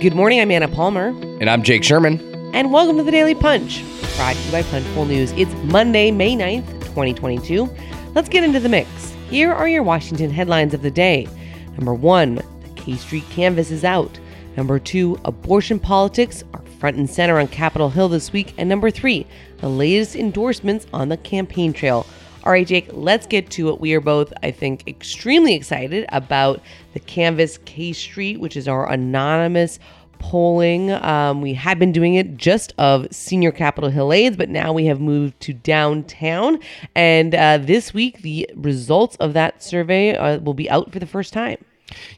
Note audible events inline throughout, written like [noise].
Good morning, I'm Anna Palmer. And I'm Jake Sherman. And welcome to the Daily Punch, brought to you by Punchbowl News. It's Monday, May 9th, 2022. Let's get into the mix. Here are your Washington headlines of the day. Number one, the K Street Canvass is out. Number two, abortion politics are front and center on Capitol Hill this week. And number three, the latest endorsements on the campaign trail. All right, Jake, let's get to it. We are both, I think, extremely excited about the Canvass K Street, which is our anonymous polling. Um, we had been doing it just of senior Capitol Hill aides, but now we have moved to downtown. And uh, this week, the results of that survey uh, will be out for the first time.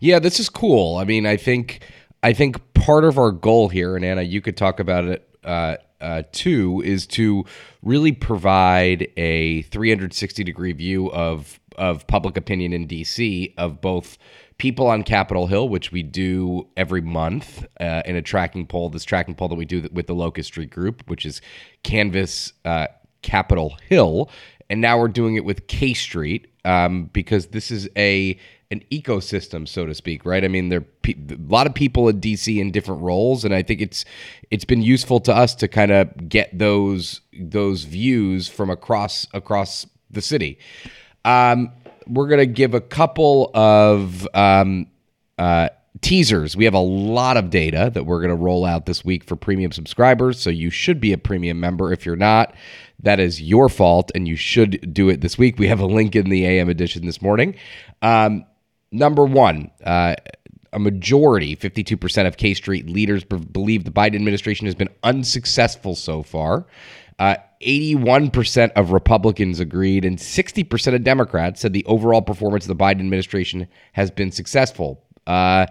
Yeah, this is cool. I mean, I think I think part of our goal here, and Anna, you could talk about it uh, uh, too, is to really provide a 360 degree view of of public opinion in DC of both people on Capitol Hill, which we do every month uh, in a tracking poll. This tracking poll that we do with the Locust Street Group, which is Canvass uh, Capitol Hill, and now we're doing it with K Street um, because this is a an ecosystem, so to speak, right? I mean, there are pe- a lot of people in DC in different roles, and I think it's it's been useful to us to kind of get those those views from across across the city. Um, we're gonna give a couple of um, uh, teasers. We have a lot of data that we're gonna roll out this week for premium subscribers, so you should be a premium member. If you're not, that is your fault, and you should do it this week. We have a link in the AM edition this morning. Um, Number one, uh, a majority, 52% of K Street leaders b- believe the Biden administration has been unsuccessful so far. Uh, 81% of Republicans agreed, and 60% of Democrats said the overall performance of the Biden administration has been successful. Uh,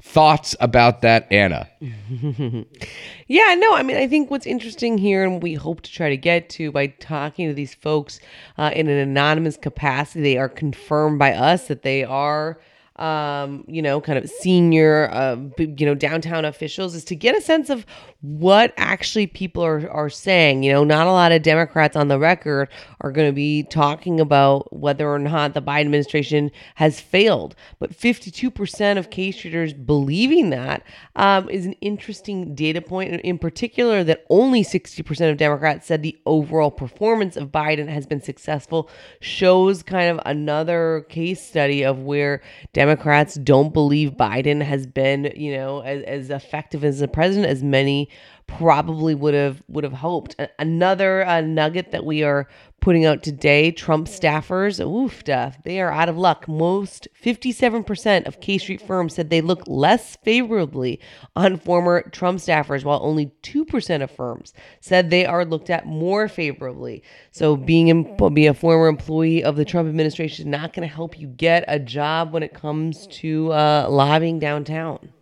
thoughts about that, Anna? [laughs] yeah, no, I mean, I think what's interesting here, and we hope to try to get to by talking to these folks uh, in an anonymous capacity, they are confirmed by us that they are um, you know, kind of senior, uh, you know, downtown officials is to get a sense of what actually people are, are saying. You know, not a lot of Democrats on the record are going to be talking about whether or not the Biden administration has failed. But 52% of K Streeters believing that um, is an interesting data point, in particular, that only 60% of Democrats said the overall performance of Biden has been successful, shows kind of another case study of where Democrats don't believe Biden has been, you know, as, as effective as a president as many probably would have would have hoped. Another uh, nugget that we are putting out today: Trump staffers, oof, stuff they are out of luck. Most 57% of K Street firms said they look less favorably on former Trump staffers, while only 2% of firms said they are looked at more favorably. So being be a former employee of the Trump administration is not going to help you get a job when it comes to uh, lobbying downtown.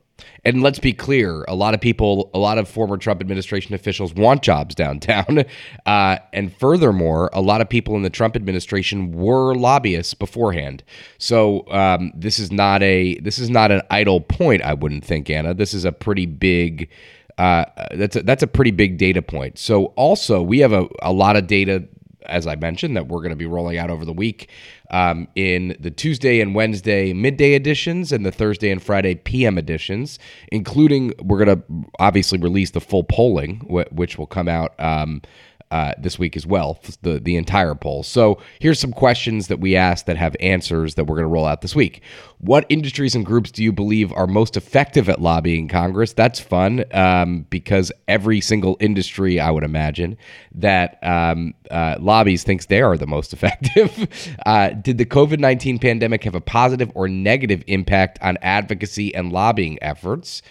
And let's be clear, a lot of people, a lot of former Trump administration officials want jobs downtown. [laughs] Uh, and furthermore, a lot of people in the Trump administration were lobbyists beforehand. So um, this is not a this is not an idle point. I wouldn't think, Anna. This is a pretty big. Uh, that's a, that's a pretty big data point. So also we have a, a lot of data as I mentioned, that we're going to be rolling out over the week um, in the Tuesday and Wednesday midday editions and the Thursday and Friday PM editions, including we're going to obviously release the full polling, which will come out. Um, uh, this week as well, the the entire poll. So here's some questions that we asked that have answers that we're going to roll out this week. What industries and groups do you believe are most effective at lobbying Congress? That's fun um, because every single industry, I would imagine, that um, uh, lobbies thinks they are the most [laughs] effective. uh, did the COVID nineteen pandemic have a positive or negative impact on advocacy and lobbying efforts?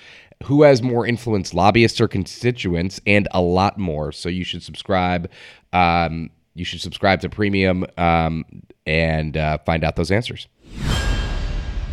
Who has more influence, lobbyists or constituents, and a lot more. So you should subscribe. Um, you should subscribe to Premium um, and uh, find out those answers.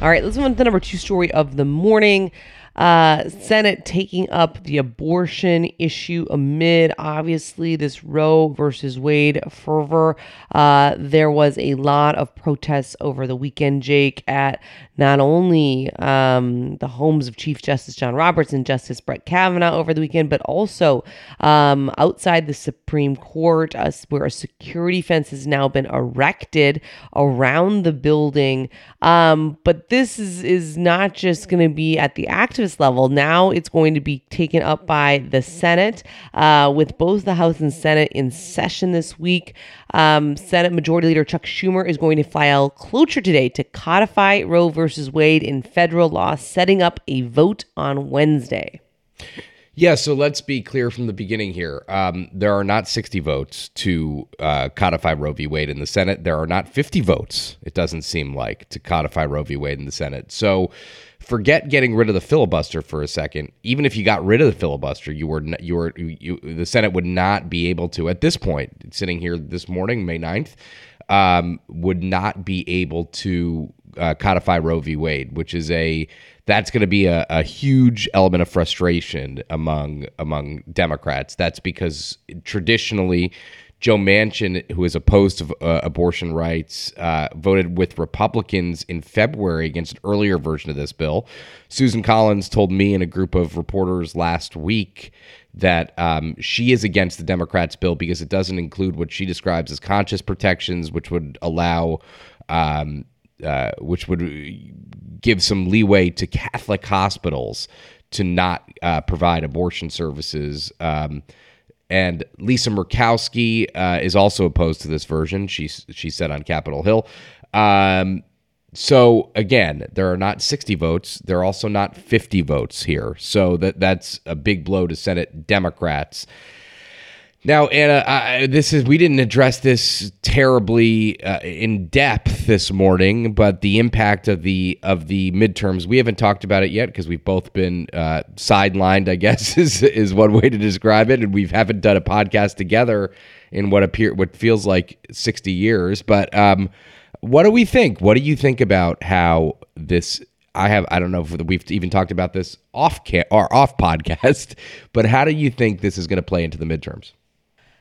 All right, let's move on to the number two story of the morning. Uh, Senate taking up the abortion issue amid obviously this Roe versus Wade fervor. Uh, there was a lot of protests over the weekend, Jake, at not only um, the homes of Chief Justice John Roberts and Justice Brett Kavanaugh over the weekend, but also um, outside the Supreme Court, uh, where a security fence has now been erected around the building. Um, but this is, is not just going to be at the activist level. Now it's going to be taken up by the Senate, uh, with both the House and Senate in session this week. Um, Senate Majority Leader Chuck Schumer is going to file cloture today to codify Roe versus Wade in federal law, setting up a vote on Wednesday. Yeah, so let's be clear from the beginning here. Um, there are not 60 votes to uh, codify Roe v. Wade in the Senate. There are not 50 votes, it doesn't seem like, to codify Roe v. Wade in the Senate. So forget getting rid of the filibuster for a second. Even if you got rid of the filibuster, you were you were you, the Senate would not be able to at this point, sitting here this morning, May 9th, um, would not be able to uh, codify Roe v. Wade, which is a that's going to be a, a huge element of frustration among among Democrats. That's because traditionally. Joe Manchin, who is opposed to uh, abortion rights, uh, voted with Republicans in February against an earlier version of this bill. Susan Collins told me and a group of reporters last week that um, she is against the Democrats' bill because it doesn't include what she describes as conscience protections, which would allow, um, uh, which would give some leeway to Catholic hospitals to not uh, provide abortion services. Um, and Lisa Murkowski uh, is also opposed to this version. She she said on Capitol Hill. Um, so again, there are not 60 votes. There are also not 50 votes here. So that that's a big blow to Senate Democrats. Now, Anna, I, this is we didn't address this terribly uh, in depth this morning, but the impact of the of the midterms we haven't talked about it yet because we've both been uh, sidelined. I guess [laughs] is is one way to describe it, and we haven't done a podcast together in what appear what feels like sixty years. But um, what do we think? What do you think about how this I have I don't know if we've even talked about this off ca- or off podcast, [laughs] but how do you think this is going to play into the midterms?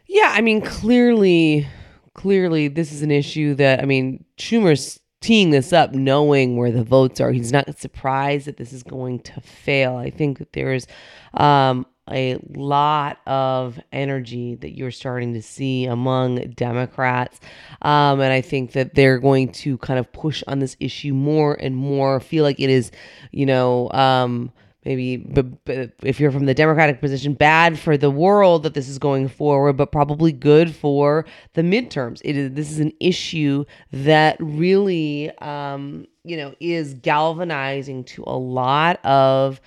Yeah, I mean, clearly, clearly, this is an issue that I mean, Schumer's teeing this up, knowing where the votes are. He's not surprised that this is going to fail. I think that there is um, a lot of energy that you're starting to see among Democrats. Um, and I think that they're going to kind of push on this issue more and more, feel like it is, you know, um, maybe but, but if you're from the democratic position bad for the world that this is going forward but probably good for the midterms. It is this is an issue that really um you know is galvanizing to a lot of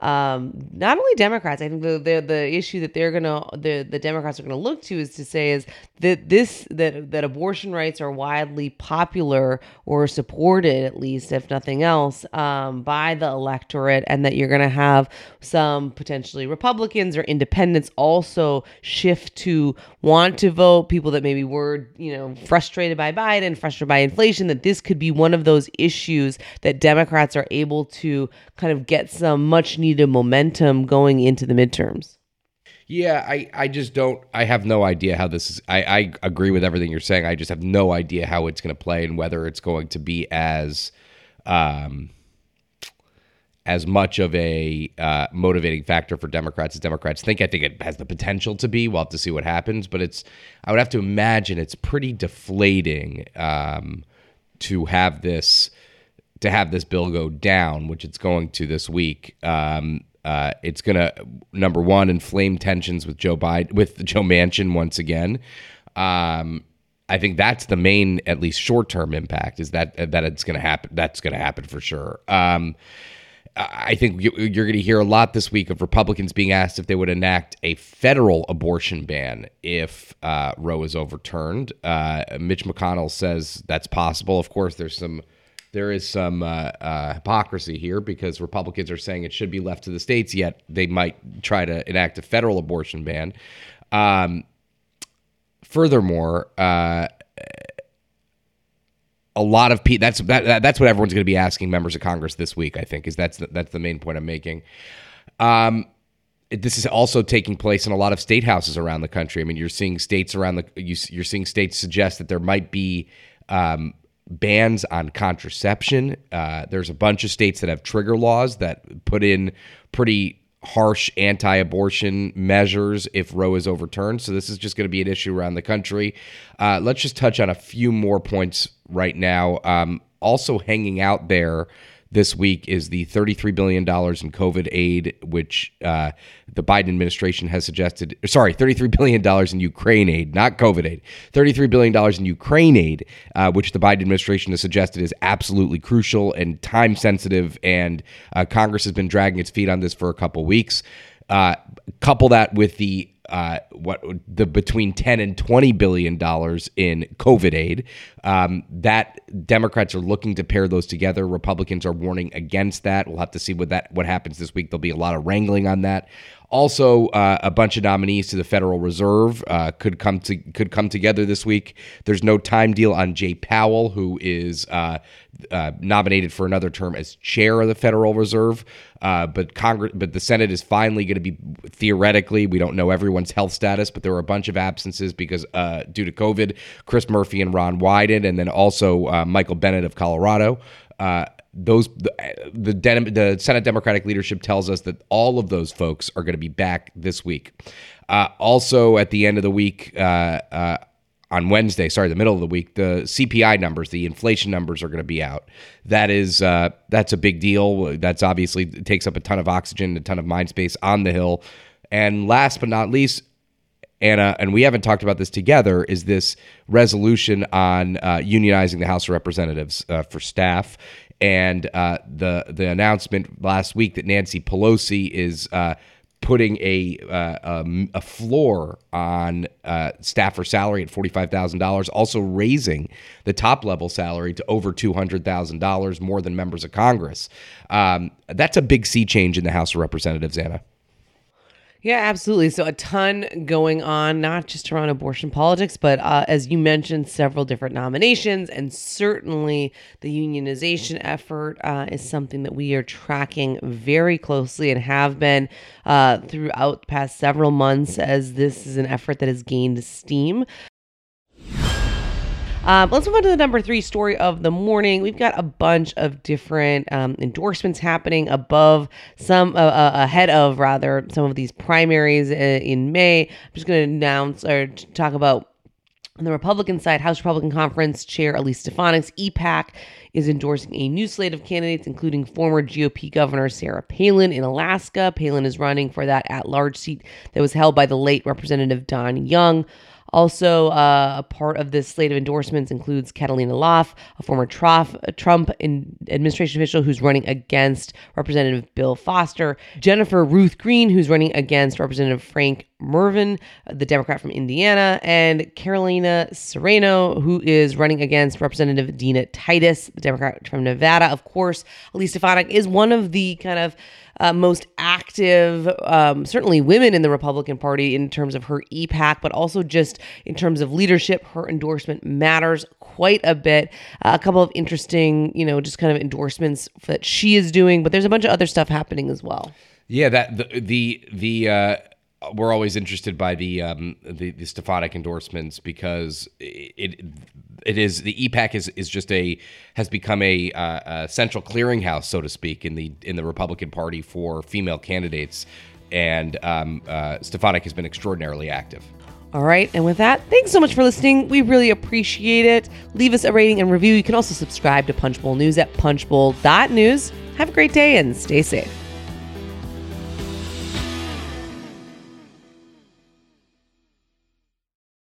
um, not only Democrats, I think the, the the issue that they're gonna the the Democrats are gonna look to is to say is that this that that abortion rights are widely popular or supported at least if nothing else um, by the electorate, and that you're gonna have some potentially Republicans or Independents also shift to want to vote people that maybe were you know frustrated by Biden, frustrated by inflation. That this could be one of those issues that Democrats are able to kind of get some much needed needed momentum going into the midterms. Yeah, I, I just don't. I have no idea how this is. I, I agree with everything you're saying. I just have no idea how it's going to play and whether it's going to be as, um, as much of a uh, motivating factor for Democrats as Democrats think. I think it has the potential to be. We'll have to see what happens, but it's. I would have to imagine it's pretty deflating um, to have this to have this bill go down, which it's going to this week, um, uh, it's going to number one inflame tensions with Joe Biden with [laughs] Joe Manchin once again. Um, I think that's the main, at least short term impact is that that it's going to happen. That's going to happen for sure. Um, I think you're going to hear a lot this week of Republicans being asked if they would enact a federal abortion ban if uh, Roe is overturned. Uh, Mitch McConnell says that's possible. Of course, there's some there is some uh, uh, hypocrisy here because Republicans are saying it should be left to the states, yet they might try to enact a federal abortion ban. Um, furthermore, uh, a lot of people that's that, that's what everyone's going to be asking members of Congress this week. I think is that's the, that's the main point I'm making. Um, this is also taking place in a lot of state houses around the country. I mean, you're seeing states around the you, are seeing states suggest that there might be um, bans on contraception. Uh, there's a bunch of states that have trigger laws that put in pretty harsh anti-abortion measures if Roe is overturned. So this is just going to be an issue around the country. Uh, let's just touch on a few more points right now. Um, also hanging out there this week is the $33 billion in COVID aid, which uh, the Biden administration has suggested. Sorry, $33 billion in Ukraine aid, not COVID aid. $33 billion in Ukraine aid, uh, which the Biden administration has suggested is absolutely crucial and time sensitive. And uh, Congress has been dragging its feet on this for a couple weeks. Uh, couple that with the uh, what the between 10 and 20 billion dollars in COVID aid. Um, that Democrats are looking to pair those together. Republicans are warning against that. We'll have to see what that what happens this week. There'll be a lot of wrangling on that. Also, uh, a bunch of nominees to the Federal Reserve uh, could come to could come together this week. There's no time deal on Jay Powell, who is uh, uh nominated for another term as chair of the Federal Reserve. Uh, but Congress, but the Senate is finally going to be theoretically. We don't know everyone's health status, but there were a bunch of absences because uh, due to COVID. Chris Murphy and Ron Wyden, and then also Michael Bennet of Colorado those the the, the, Senate Democratic leadership tells us that all of those folks are going to be back this week. Uh, also, at the end of the week, uh, uh, on Wednesday, sorry, the middle of the week, the CPI numbers, the inflation numbers are going to be out. That is uh, that's a big deal. That's obviously takes up a ton of oxygen, a ton of mind space on the hill. And last but not least, Anna, and we haven't talked about this together, is this resolution on uh, unionizing the House of Representatives uh, for staff and uh, the the announcement last week that Nancy Pelosi is uh, putting a uh, um, a floor on uh, staffer salary at forty five thousand dollars, also raising the top level salary to over two hundred thousand dollars, more than members of Congress. Um, that's a big sea change in the House of Representatives, Anna. Yeah, absolutely. So, a ton going on, not just around abortion politics, but uh, as you mentioned, several different nominations. And certainly the unionization effort uh, is something that we are tracking very closely and have been uh, throughout the past several months, as this is an effort that has gained steam. Um, let's move on to the number three story of the morning. We've got a bunch of different um, endorsements happening above some, uh, uh, ahead of rather, some of these primaries uh, in May. I'm just going to announce or talk about on the Republican side, House Republican Conference Chair Elise Stefanik's EPAC is endorsing a new slate of candidates, including former GOP Governor Sarah Palin in Alaska. Palin is running for that at large seat that was held by the late Representative Don Young. Also, uh, a part of this slate of endorsements includes Catalina Lauf, a former Trump administration official who's running against Representative Bill Foster, Jennifer Ruth Green, who's running against Representative Frank Mrvan, the Democrat from Indiana, and Carolina Serrano, who is running against Representative Dina Titus, the Democrat from Nevada. Of course, Elise Stefanik is one of the kind of uh, most active, um, certainly women in the Republican Party in terms of her EPAC, but also in terms of leadership. Her endorsement matters quite a bit. Uh, a couple of interesting, you know, just kind of endorsements that she is doing, but there's a bunch of other stuff happening as well. Yeah, that the the the uh, we're always interested by the um, the, the Stefanik endorsements because it it is the EPAC is is just a has become a, uh, a central clearinghouse, so to speak, in the in the Republican Party for female candidates, and um, uh, Stefanik has been extraordinarily active. All right, and with that, thanks so much for listening. We really appreciate it. Leave us a rating and review. You can also subscribe to Punchbowl News at punchbowl.news. Have a great day and stay safe.